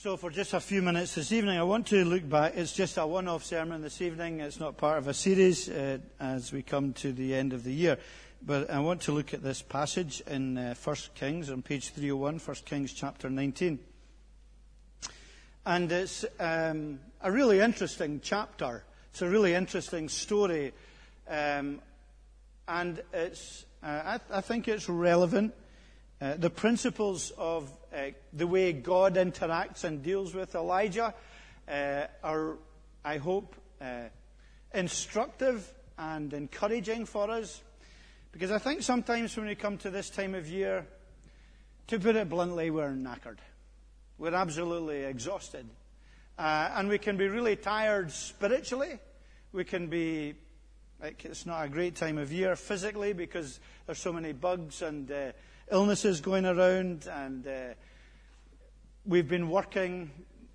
So, for just a few minutes this evening, I want to look back. It's just a one off sermon this evening. It's not part of a series uh, as we come to the end of the year. But I want to look at this passage in uh, 1 Kings on page 301, 1 Kings chapter 19. And it's um, a really interesting chapter. It's a really interesting story. Um, and it's, uh, I, th- I think it's relevant uh, the principles of uh, the way God interacts and deals with Elijah uh, are, I hope, uh, instructive and encouraging for us. Because I think sometimes when we come to this time of year, to put it bluntly, we're knackered. We're absolutely exhausted. Uh, and we can be really tired spiritually. We can be, it's not a great time of year physically because there's so many bugs and illnesses going around, and uh, we've been working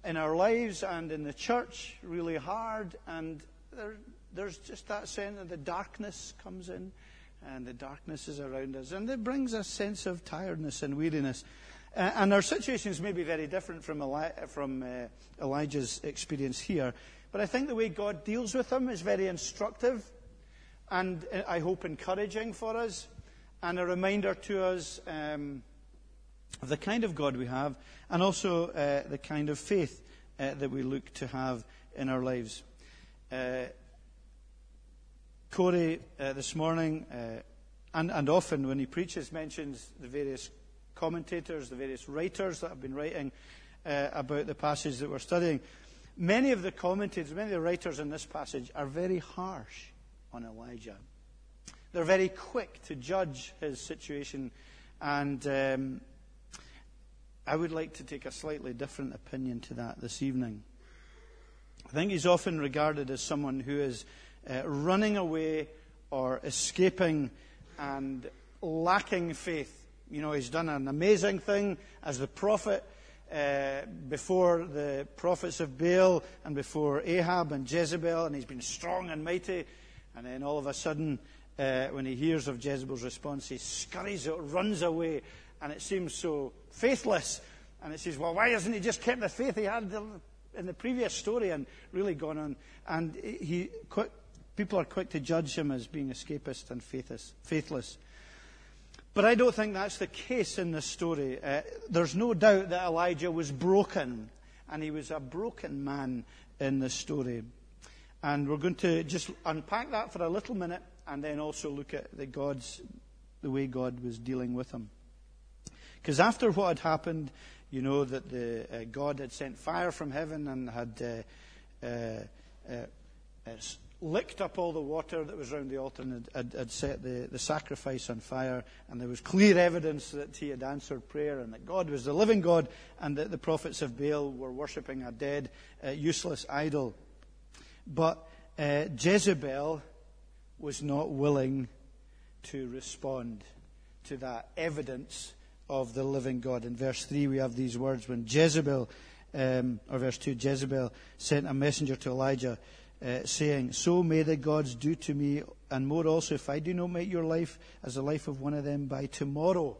in our lives and in the church really hard, and there, there's just that sense that the darkness comes in, and the darkness is around us, and it brings a sense of tiredness and weariness. Uh, and our situations may be very different from, Eli- from uh, Elijah's experience here, but I think the way God deals with them is very instructive and uh, I hope encouraging for us and a reminder to us um, of the kind of God we have and also uh, the kind of faith uh, that we look to have in our lives. Uh, Corey uh, this morning, uh, and, and often when he preaches, mentions the various commentators, the various writers that have been writing uh, about the passage that we're studying. Many of the commentators, many of the writers in this passage are very harsh on Elijah. They're very quick to judge his situation. And um, I would like to take a slightly different opinion to that this evening. I think he's often regarded as someone who is uh, running away or escaping and lacking faith. You know, he's done an amazing thing as the prophet uh, before the prophets of Baal and before Ahab and Jezebel, and he's been strong and mighty. And then all of a sudden, uh, when he hears of Jezebel's response, he scurries out, runs away, and it seems so faithless. And it says, well, why hasn't he just kept the faith he had in the previous story and really gone on? And he, people are quick to judge him as being escapist and faithless. But I don't think that's the case in this story. Uh, there's no doubt that Elijah was broken, and he was a broken man in this story. And we're going to just unpack that for a little minute and then also look at the God's the way God was dealing with him. Because after what had happened, you know that the, uh, God had sent fire from heaven and had uh, uh, uh licked up all the water that was around the altar and had, had, set the, the, sacrifice on fire. And there was clear evidence that he had answered prayer and that God was the living God and that the prophets of Baal were worshipping a dead, uh, useless idol. But uh, Jezebel was not willing to respond to that evidence of the living God. In verse 3, we have these words when Jezebel, um, or verse 2, Jezebel sent a messenger to Elijah uh, saying, So may the gods do to me, and more also, if I do not make your life as the life of one of them by tomorrow.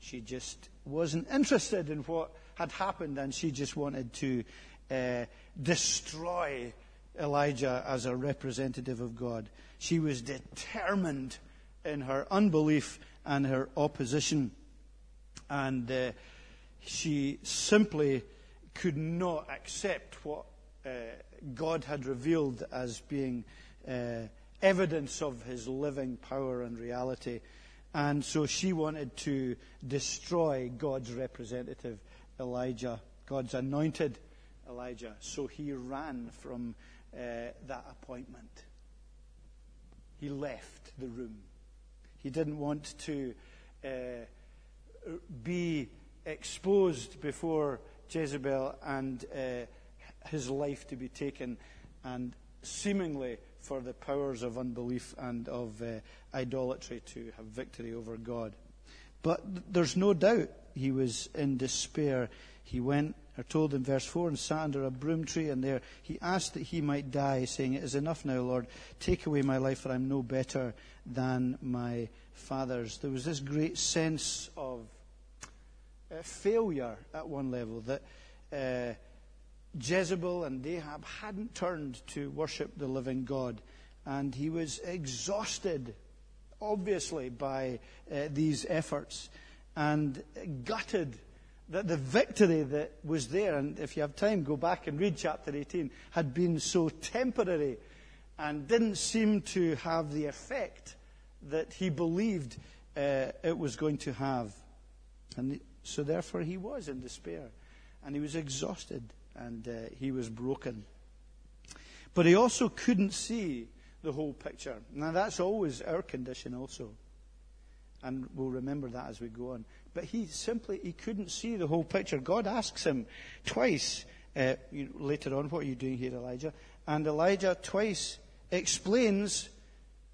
She just wasn't interested in what had happened, and she just wanted to uh, destroy Elijah as a representative of God. She was determined in her unbelief and her opposition. And uh, she simply could not accept what uh, God had revealed as being uh, evidence of his living power and reality. And so she wanted to destroy God's representative, Elijah, God's anointed Elijah. So he ran from uh, that appointment. He left the room. He didn't want to uh, be exposed before Jezebel and uh, his life to be taken, and seemingly for the powers of unbelief and of uh, idolatry to have victory over God. But there's no doubt he was in despair. He went are told in verse 4 and sat under a broom tree, and there he asked that he might die, saying, It is enough now, Lord. Take away my life, for I'm no better than my fathers. There was this great sense of uh, failure at one level, that uh, Jezebel and Ahab hadn't turned to worship the living God. And he was exhausted, obviously, by uh, these efforts and gutted that the victory that was there, and if you have time, go back and read chapter 18, had been so temporary and didn't seem to have the effect that he believed uh, it was going to have. And so, therefore, he was in despair. And he was exhausted and uh, he was broken. But he also couldn't see the whole picture. Now, that's always our condition, also. And we'll remember that as we go on. But he simply he couldn't see the whole picture. God asks him twice uh, later on, "What are you doing here, Elijah?" And Elijah twice explains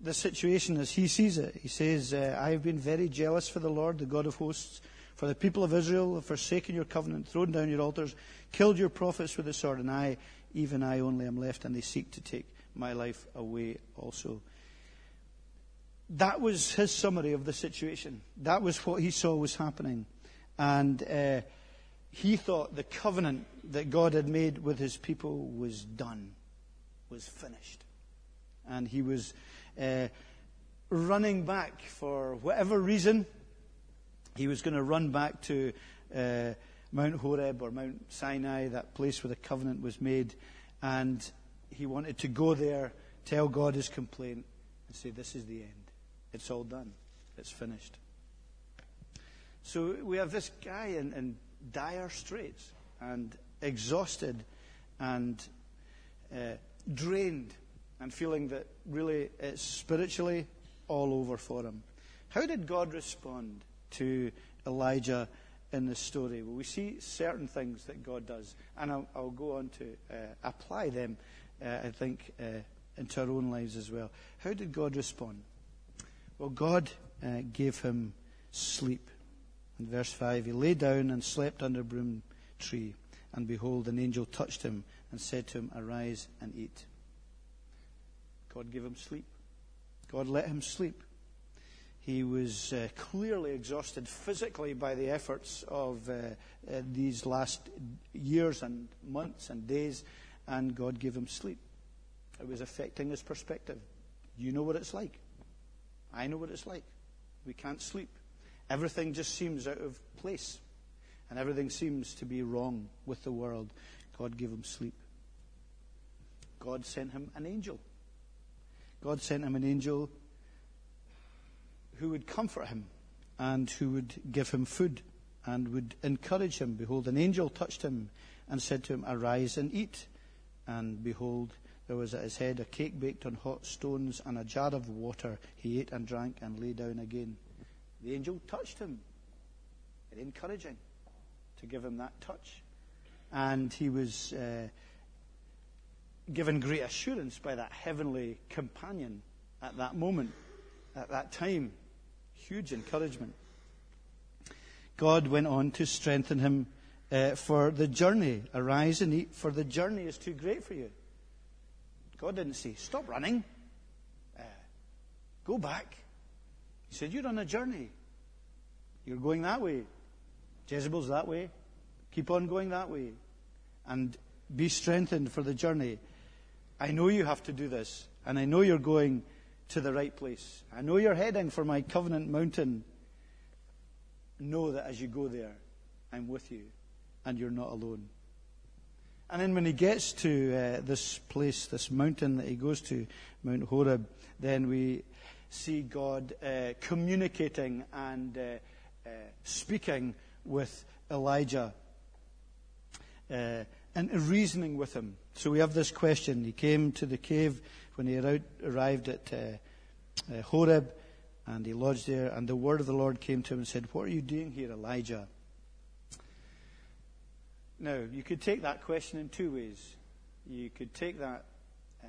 the situation as he sees it. He says, uh, "I have been very jealous for the Lord, the God of hosts." For the people of Israel have forsaken your covenant, thrown down your altars, killed your prophets with the sword, and I, even I only am left, and they seek to take my life away also. That was his summary of the situation. That was what he saw was happening. And uh, he thought the covenant that God had made with his people was done, was finished. And he was uh, running back for whatever reason he was going to run back to uh, Mount Horeb or Mount Sinai, that place where the covenant was made, and he wanted to go there, tell God his complaint, and say, This is the end. It's all done. It's finished. So we have this guy in, in dire straits and exhausted and uh, drained and feeling that really it's spiritually all over for him. How did God respond? to Elijah in this story. Well, we see certain things that God does, and I'll, I'll go on to uh, apply them, uh, I think, uh, into our own lives as well. How did God respond? Well, God uh, gave him sleep. In verse 5, he lay down and slept under a broom tree, and behold, an angel touched him and said to him, Arise and eat. God gave him sleep. God let him sleep. He was uh, clearly exhausted physically by the efforts of uh, uh, these last years and months and days, and God gave him sleep. It was affecting his perspective. You know what it's like. I know what it's like. We can't sleep. Everything just seems out of place, and everything seems to be wrong with the world. God gave him sleep. God sent him an angel. God sent him an angel who would comfort him and who would give him food and would encourage him. Behold, an angel touched him and said to him, Arise and eat. And behold, there was at his head a cake baked on hot stones and a jar of water. He ate and drank and lay down again. The angel touched him. Encouraging to give him that touch. And he was uh, given great assurance by that heavenly companion at that moment, at that time. Huge encouragement. God went on to strengthen him uh, for the journey. Arise and eat, for the journey is too great for you. God didn't say, Stop running. Uh, go back. He said, You're on a journey. You're going that way. Jezebel's that way. Keep on going that way. And be strengthened for the journey. I know you have to do this, and I know you're going to the right place. I know you're heading for my covenant mountain. Know that as you go there, I'm with you and you're not alone. And then when he gets to uh, this place, this mountain that he goes to, Mount Horeb, then we see God uh, communicating and uh, uh speaking with Elijah uh, and reasoning with him. So we have this question. He came to the cave when he arrived at uh, Horeb and he lodged there, and the word of the Lord came to him and said, What are you doing here, Elijah? Now, you could take that question in two ways. You could take that uh,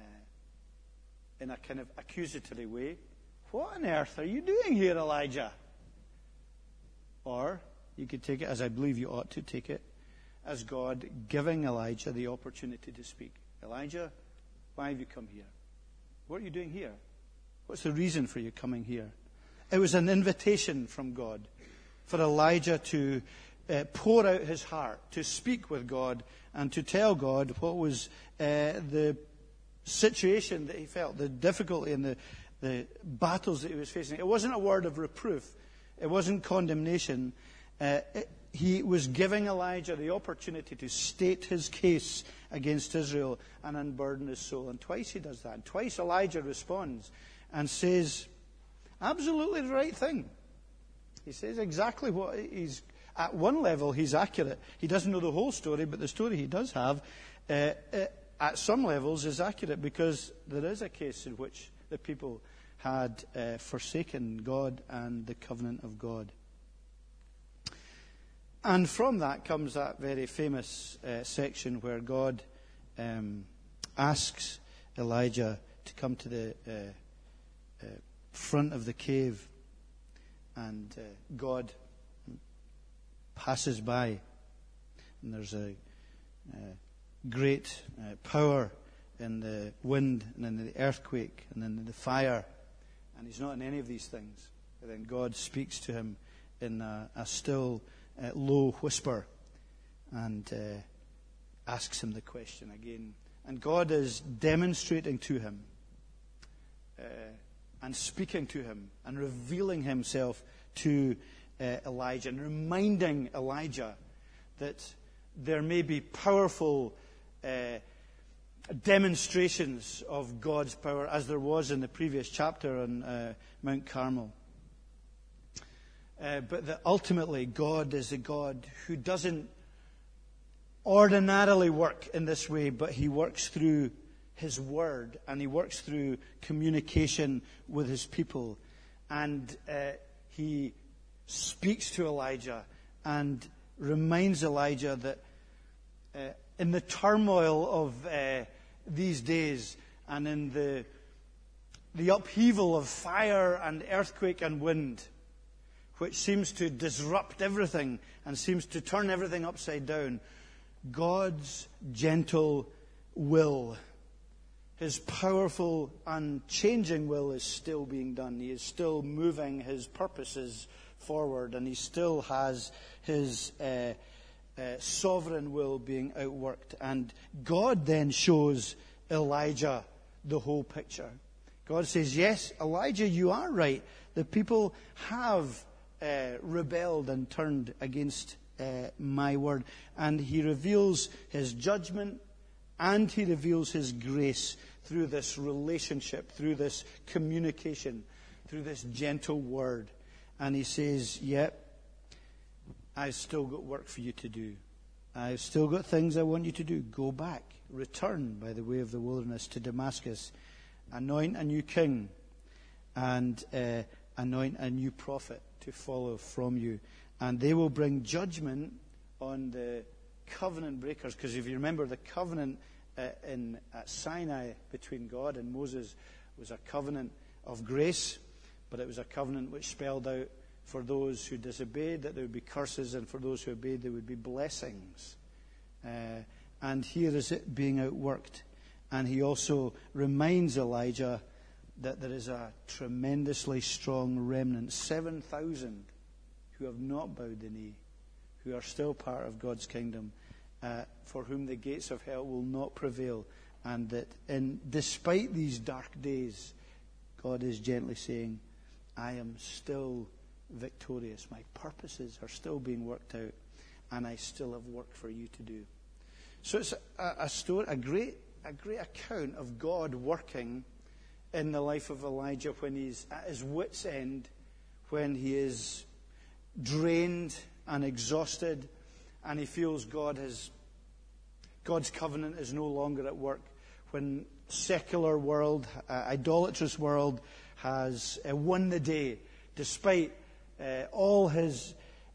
in a kind of accusatory way. What on earth are you doing here, Elijah? Or you could take it, as I believe you ought to take it, as God giving Elijah the opportunity to speak. Elijah, why have you come here? What are you doing here? What's the reason for you coming here? It was an invitation from God for Elijah to uh, pour out his heart, to speak with God, and to tell God what was uh, the situation that he felt, the difficulty and the, the battles that he was facing. It wasn't a word of reproof, it wasn't condemnation. Uh, it, he was giving Elijah the opportunity to state his case against Israel and unburden his soul. And twice he does that. And twice Elijah responds and says absolutely the right thing. He says exactly what he's. At one level, he's accurate. He doesn't know the whole story, but the story he does have, uh, uh, at some levels, is accurate because there is a case in which the people had uh, forsaken God and the covenant of God. And from that comes that very famous uh, section where God um, asks Elijah to come to the uh, uh, front of the cave, and God passes by, and there's a, a great uh, power in the wind and in the earthquake and in the fire, and he's not in any of these things. And then God speaks to him in a, a still, uh, low whisper, and uh, asks him the question again. And God is demonstrating to him uh, and speaking to him and revealing himself to uh, Elijah and reminding Elijah that there may be powerful uh, demonstrations of God's power, as there was in the previous chapter on uh, Mount Carmel. Uh, but that ultimately God is a God who doesn't ordinarily work in this way, but he works through his word and he works through communication with his people. And uh, he speaks to Elijah and reminds Elijah that uh, in the turmoil of uh, these days and in the, the upheaval of fire and earthquake and wind, which seems to disrupt everything and seems to turn everything upside down, God's gentle will, His powerful, unchanging will is still being done. He is still moving His purposes forward, and He still has His uh, uh, sovereign will being outworked. And God then shows Elijah the whole picture. God says, Yes, Elijah, you are right. The people have uh, rebelled and turned against uh, my word. And he reveals his judgment and he reveals his grace through this relationship, through this communication, through this gentle word. And he says, Yep, I've still got work for you to do. I've still got things I want you to do. Go back. Return by the way of the wilderness to Damascus. Anoint a new king and uh, anoint a new prophet to follow from you and they will bring judgment on the covenant breakers. Because if you remember, the covenant uh, in at Sinai between God and Moses was a covenant of grace, but it was a covenant which spelled out for those who disobeyed that there would be curses, and for those who obeyed there would be blessings. Uh, and here is it being outworked. And he also reminds Elijah that there is a tremendously strong remnant 7,000 who have not bowed the knee, who are still part of God's kingdom, uh, for whom the gates of hell will not prevail, and that in, despite these dark days, God is gently saying, I am still victorious. My purposes are still being worked out, and I still have work for you to do. So it's a, a story, a great, a great account of God working in the life of Elijah when he's at his wits' end, when he is drained and exhausted, and he feels God has, God's covenant is no longer at work. When secular world, uh, idolatrous world, has uh, won the day, despite uh, all his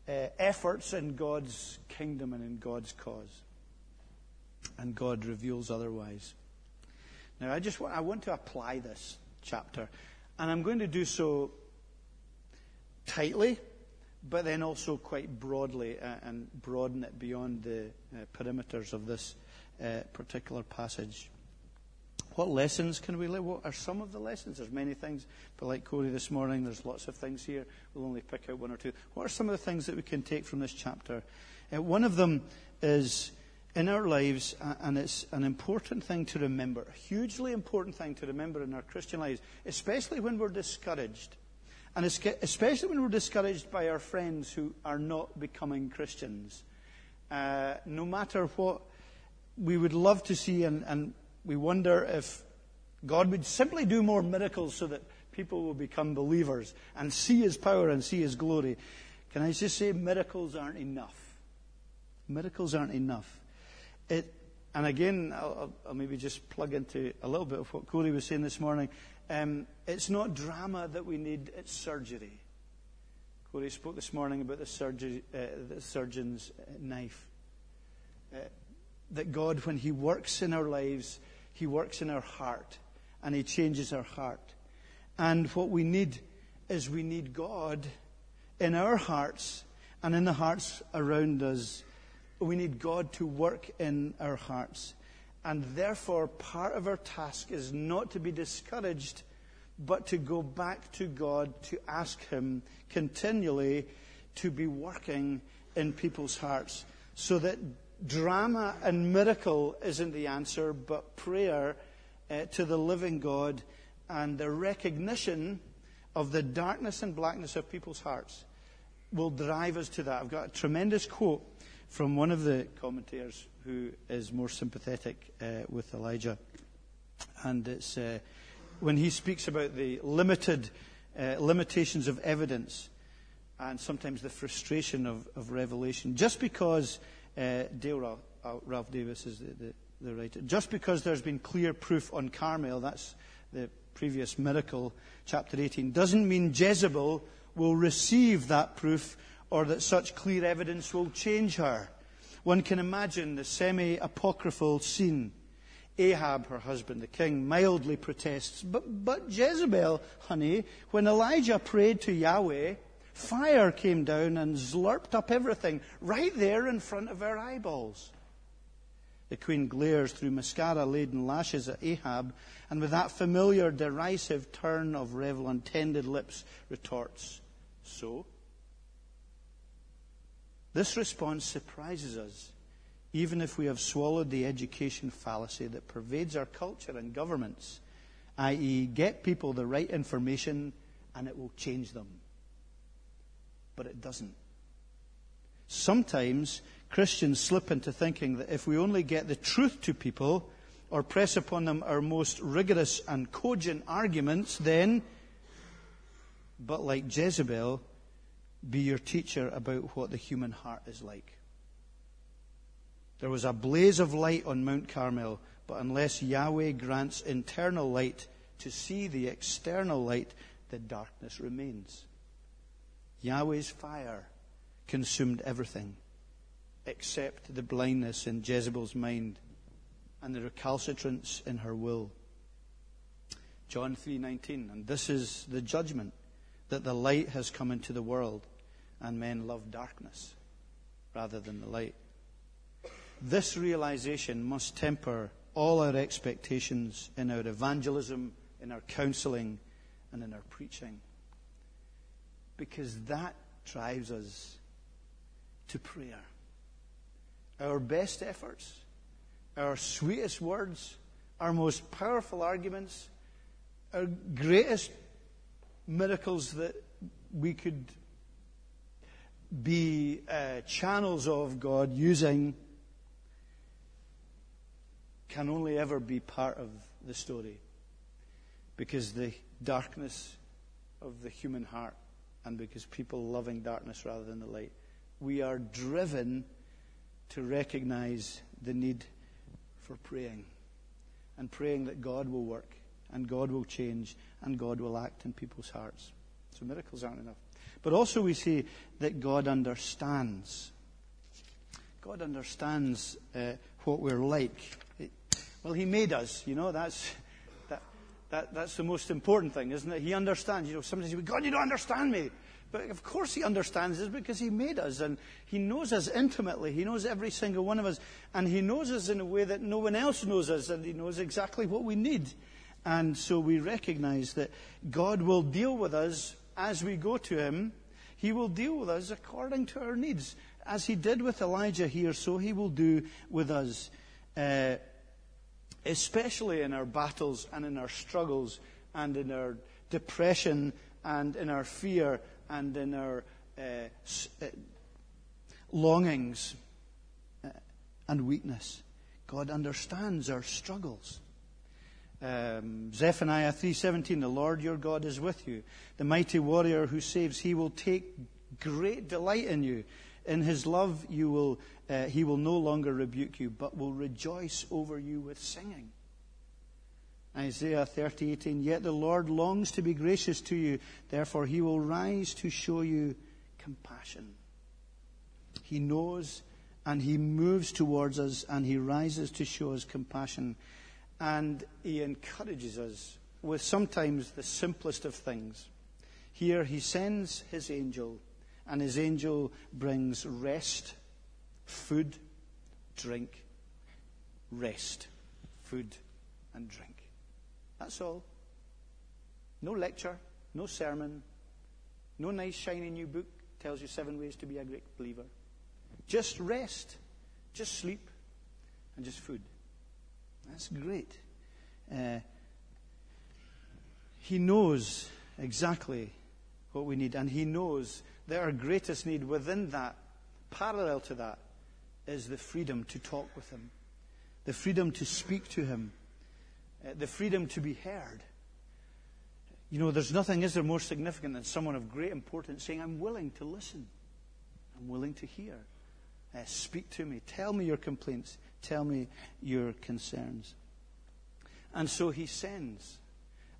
uh, efforts in God's kingdom and in God's cause. And God reveals otherwise. Now, I just want, I want to apply this chapter, and I'm going to do so tightly but then also quite broadly uh, and broaden it beyond the uh, perimeters of this particular passage. What lessons can we learn? What are some of the lessons? There's many things, but like Corey this morning, there's lots of things here. We'll only pick out one or two. What are some of the things that we can take from this chapter? Uh, one of them is in our lives, and it's an important thing to remember, a hugely important thing to remember in our Christian lives, especially when we're discouraged. And especially when we're discouraged by our friends who are not becoming Christians. Uh, no matter what we would love to see, and, and we wonder if God would simply do more miracles so that people will become believers and see His power and see His glory. Can I just say, miracles aren't enough? Miracles aren't enough. It, and again, I'll, I'll, maybe just plug into a little bit of what Corey was saying this morning. Um, it's not drama that we need, it's surgery. Corey spoke this morning about the, surgery, uh, the surgeon's knife. Uh, that God, when He works in our lives, He works in our heart and He changes our heart. And what we need is we need God in our hearts and in the hearts around us. We need God to work in our hearts. And therefore, part of our task is not to be discouraged, but to go back to God to ask Him continually to be working in people's hearts so that drama and miracle isn't the answer, but prayer uh, to the living God and the recognition of the darkness and blackness of people's hearts will drive us to that. I've got a tremendous quote from one of the commentators who is more sympathetic uh, with Elijah. And it's uh, when he speaks about the limited uh, limitations of evidence and sometimes the frustration of, of revelation. Just because uh, Dale Ralph, uh, Ralph, Davis is the, the, the writer. Just because there's been clear proof on Carmel, that's the previous miracle, chapter 18, doesn't mean Jezebel will receive that proof or that such clear evidence will change her. One can imagine the semi apocryphal scene. Ahab, her husband, the king, mildly protests, but, but Jezebel, honey, when Elijah prayed to Yahweh, Fire came down and slurped up everything right there in front of our eyeballs. The queen glares through mascara laden lashes at Ahab, and with that familiar derisive turn of revel intended lips, retorts, So? This response surprises us, even if we have swallowed the education fallacy that pervades our culture and governments, i.e., get people the right information and it will change them but it doesn't. Sometimes Christians slip into thinking that if we only get the truth to people or press upon them our most rigorous and cogent arguments, then, but like Jezebel, be your teacher about what the human heart is like. There was a blaze of light on Mount Carmel, but unless Yahweh grants internal light to see the external light, the darkness remains. Yahweh's fire consumed everything except the blindness in Jezebel's mind and the recalcitrance in her will. John 3:19 and this is the judgment that the light has come into the world and men love darkness rather than the light. This realization must temper all our expectations in our evangelism, in our counseling, and in our preaching because that drives us to prayer. Our best efforts, our sweetest words, our most powerful arguments, our greatest miracles that we could be uh, channels of God using can only ever be part of the story because the darkness of the human heart and because people loving darkness rather than the light. We are driven to recognize the need for praying and praying that God will work and God will change and God will act in people's hearts. So miracles aren't enough. But also we see that God understands. God understands uh, what we're like. It, well, He made us, you know, that's, that, that's the most important thing, isn't it? He understands. You know, somebody says, God, you don't understand me. But of course he understands us because he made us and he knows us intimately. He knows every single one of us. And he knows us in a way that no one else knows us and he knows exactly what we need. And so we recognize that God will deal with us as we go to him. He will deal with us according to our needs. As he did with Elijah here, so he will do with us. Uh, especially in our battles and in our struggles and in our depression and in our fear and in our uh, uh, longings uh, and weakness. God understands our struggles. Um, Zephaniah 3:17 The Lord your God is with you the mighty warrior who saves he will take great delight in you in his love you will uh, he will no longer rebuke you but will rejoice over you with singing. Isaiah 30:18 Yet the Lord longs to be gracious to you therefore he will rise to show you compassion. He knows and he moves towards us and he rises to show us compassion. And he encourages us with sometimes the simplest of things. Here he sends his angel and his angel brings rest food drink rest food and drink that's all. No lecture, no sermon, no nice shiny new book tells you seven ways to be a great believer. Just rest, just sleep, and just food. That's great. Uh, he knows exactly what we need, and He knows that our greatest need within that, parallel to that, is the freedom to talk with Him, the freedom to speak to Him, uh, the freedom to be heard. You know, there's nothing, is there, more significant than someone of great importance saying, I'm willing to listen. I'm willing to hear. Uh, speak to me. Tell me your complaints. Tell me your concerns. And so he sends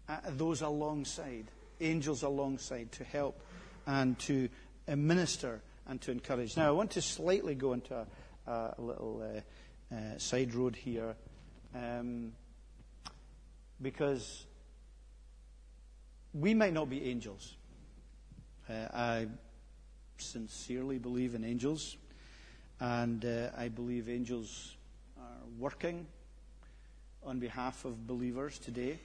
uh, those alongside, angels alongside, to help and to minister and to encourage. Now, I want to slightly go into a, a little uh, uh, side road here. Um, because we might not be angels. Uh, I sincerely believe in angels, and uh, I believe angels are working on behalf of believers today.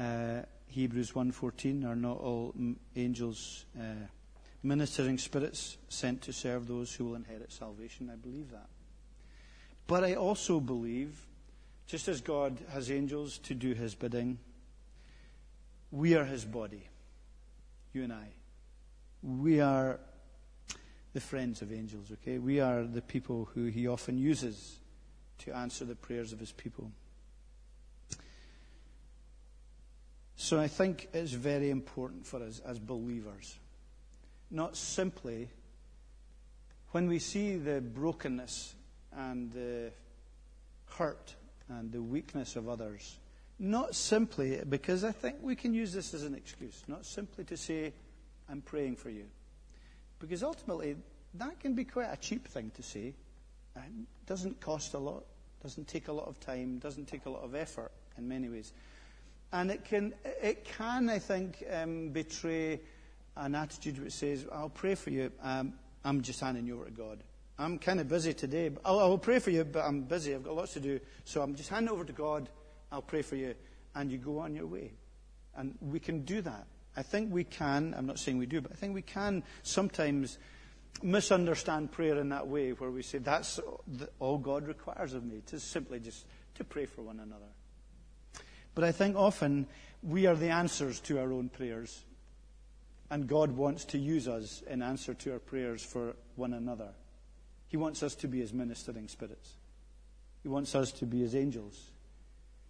Uh, Hebrews 1:14 are not all angels uh, ministering spirits sent to serve those who will inherit salvation. I believe that. But I also believe just as God has angels to do his bidding, we are his body. You and I. We are the friends of angels, okay? We are the people who he often uses to answer the prayers of his people. So I think it's very important for us as believers, not simply when we see the brokenness and the hurt and the weakness of others. Not simply, because I think we can use this as an excuse, not simply to say, I'm praying for you. Because ultimately, that can be quite a cheap thing to say. It doesn't cost a lot, doesn't take a lot of time, doesn't take a lot of effort in many ways. And it can, it can I think, um, betray an attitude which says, I'll pray for you, um, I'm just handing you over to God. I'm kind of busy today. I'll, I will pray for you, but I'm busy. I've got lots to do. So I'm just handing over to God. I'll pray for you. And you go on your way. And we can do that. I think we can, I'm not saying we do, but I think we can sometimes misunderstand prayer in that way where we say that's all God requires of me, to simply just to pray for one another. But I think often we are the answers to our own prayers. And God wants to use us in answer to our prayers for one another. He wants us to be his ministering spirits. He wants us to be his angels.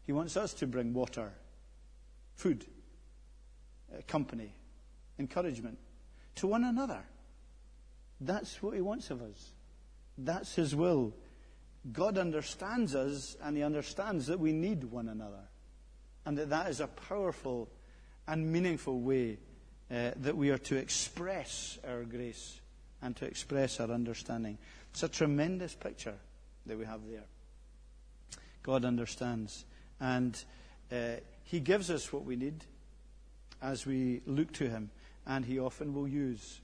He wants us to bring water, food, uh, company, encouragement to one another. That's what he wants of us. That's his will. God understands us and he understands that we need one another. And that that is a powerful and meaningful way uh, that we are to express our grace and to express our understanding. It's a tremendous picture that we have there. God understands. And uh, He gives us what we need as we look to Him. and He often will use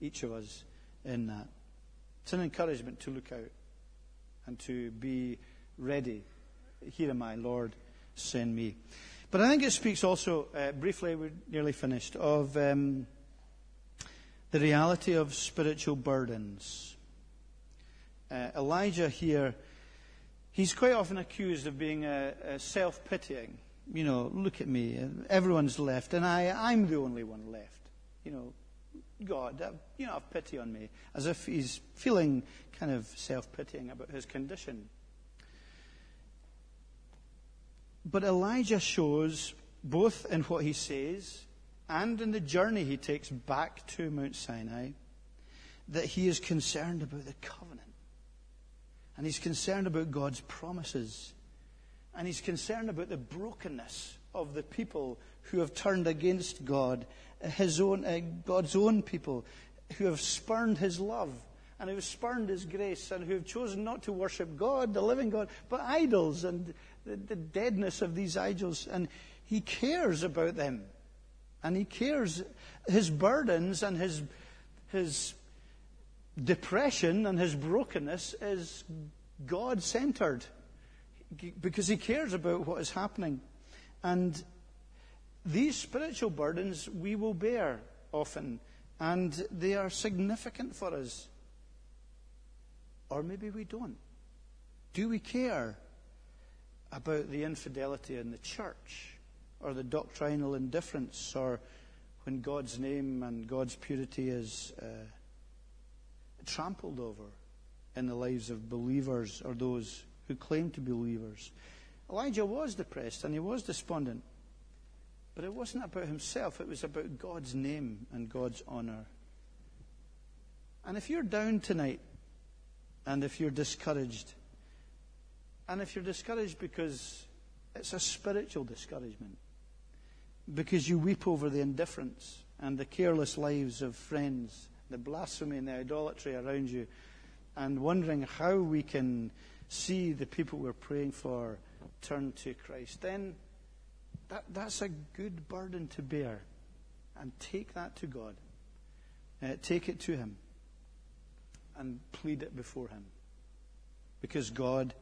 each of us in that. It's an encouragement to look out and to be ready. Here am I, Lord, send me. But I think it speaks also, uh, briefly, we're nearly finished, of um, the reality of spiritual burdens. Uh, Elijah here, he's quite often accused of being uh, self pitying. You know, look at me, everyone's left, and I, I'm the only one left. You know, God, uh, you know, have pity on me, as if he's feeling kind of self pitying about his condition. But Elijah shows, both in what he says and in the journey he takes back to Mount Sinai, that he is concerned about the covenant. And he's concerned about God's promises. And he's concerned about the brokenness of the people who have turned against God, his own, uh, God's own people, who have spurned his love and who have spurned his grace and who have chosen not to worship God, the living God, but idols and the, the deadness of these idols. And he cares about them. And he cares. His burdens and his, his depression and his brokenness is God centered because he cares about what is happening. And these spiritual burdens we will bear often, and they are significant for us. Or maybe we don't. Do we care about the infidelity in the church, or the doctrinal indifference, or when God's name and God's purity is uh, trampled over in the lives of believers or those who claim to be believers? Elijah was depressed and he was despondent. But it wasn't about himself, it was about God's name and God's honor. And if you're down tonight, and if you're discouraged, and if you're discouraged because it's a spiritual discouragement, because you weep over the indifference and the careless lives of friends, the blasphemy and the idolatry around you, and wondering how we can see the people we're praying for turn to Christ, then that, that's a good burden to bear. And take that to God. Uh, take it to Him. And plead it before Him. Because God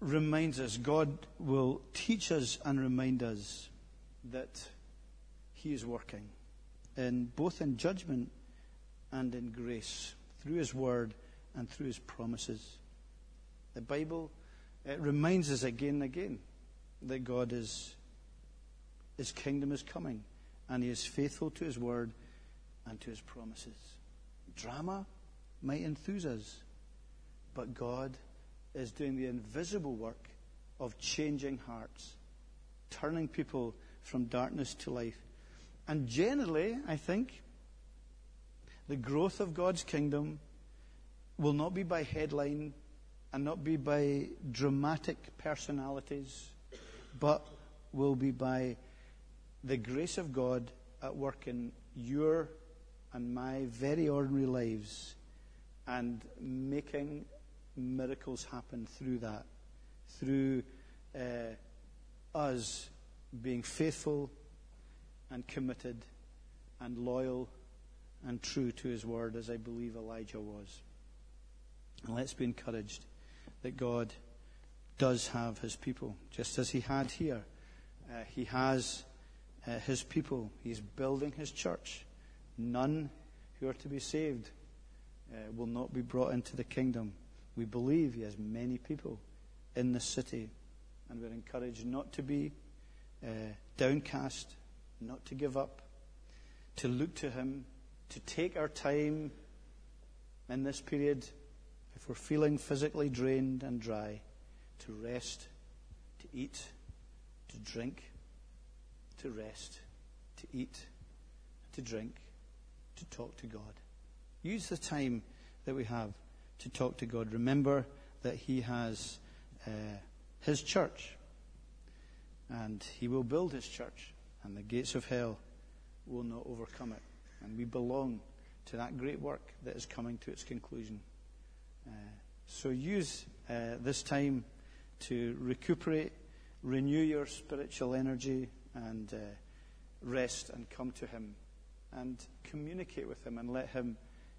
reminds us, God will teach us and remind us that He is working, in, both in judgment and in grace, through His Word and through His promises. The Bible it reminds us again and again that God is, His kingdom is coming, and He is faithful to His word and to His promises. Drama might enthuse us, but God is doing the invisible work of changing hearts, turning people from darkness to life. And generally, I think, the growth of God's kingdom will not be by headline and not be by dramatic personalities but will be by the grace of God at work in your and my very ordinary lives and making miracles happen through that, through uh, us being faithful and committed and loyal and true to his word, as I believe Elijah was. And let's be encouraged that God does have his people, just as he had here. Uh, he has uh, his people. He's building his church. None who are to be saved uh, will not be brought into the kingdom. We believe he has many people in the city, and we're encouraged not to be uh, downcast, not to give up, to look to him, to take our time in this period if we're feeling physically drained and dry to rest, to eat, to drink, to rest, to eat, to drink, to talk to God. Use the time that we have to talk to God. Remember that He has uh, His church, and He will build His church, and the gates of hell will not overcome it. And we belong to that great work that is coming to its conclusion. Uh, so use uh, this time to recuperate, renew your spiritual energy, and uh, rest and come to Him and communicate with Him and let Him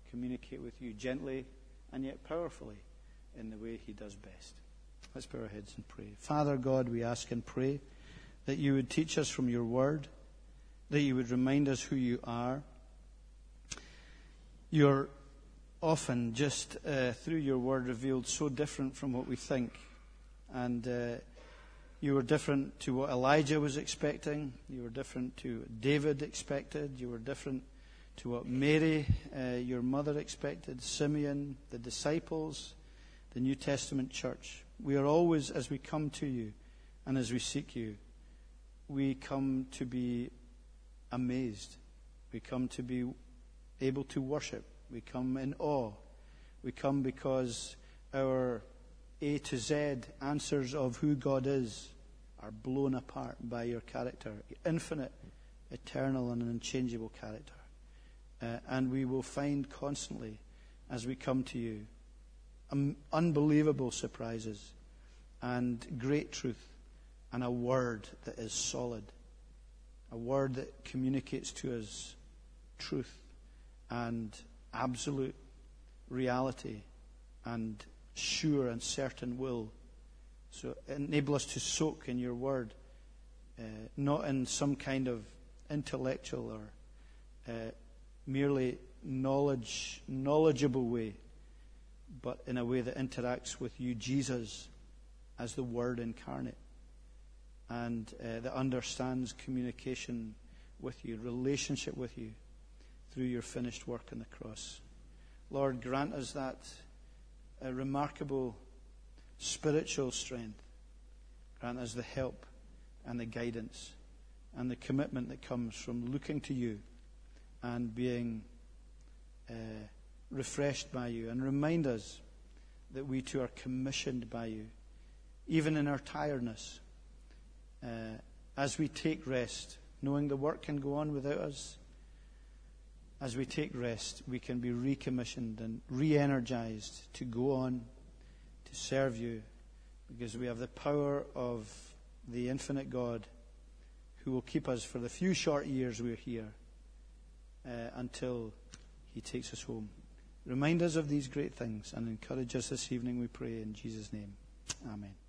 communicate with you gently and yet powerfully in the way He does best. Let's bow our heads and pray. Father God, we ask and pray that you would teach us from your word, that you would remind us who you are. You're often just uh, through your word revealed so different from what we think. And uh, you were different to what Elijah was expecting. You were different to David expected. You were different to what Mary, uh, your mother, expected, Simeon, the disciples, the New Testament church. We are always, as we come to you and as we seek you, we come to be amazed. We come to be able to worship. We come in awe. We come because our A to Z answers of who God is are blown apart by your character, infinite, eternal, and unchangeable character. Uh, and we will find constantly, as we come to you, um, unbelievable surprises and great truth and a word that is solid, a word that communicates to us truth and absolute reality and sure and certain will. So enable us to soak in your word, uh, not in some kind of intellectual or uh, merely knowledge, knowledgeable way, but in a way that interacts with you, Jesus, as the Word incarnate, and uh, that understands communication with you, relationship with you through your finished work on the cross. Lord, grant us that uh, remarkable spiritual strength. Grant us the help and the guidance and the commitment that comes from looking to you and being uh, refreshed by you. And remind us that we too are commissioned by you, even in our tiredness, uh, as we take rest, knowing the work can go on without us. As we take rest, we can be recommissioned and re energized to go on, to serve you, because we have the power of the infinite God who will keep us for the few short years we're here Uh, until he takes us home. Remind us of these great things and encourage us this evening, we pray, in Jesus' name. Amen.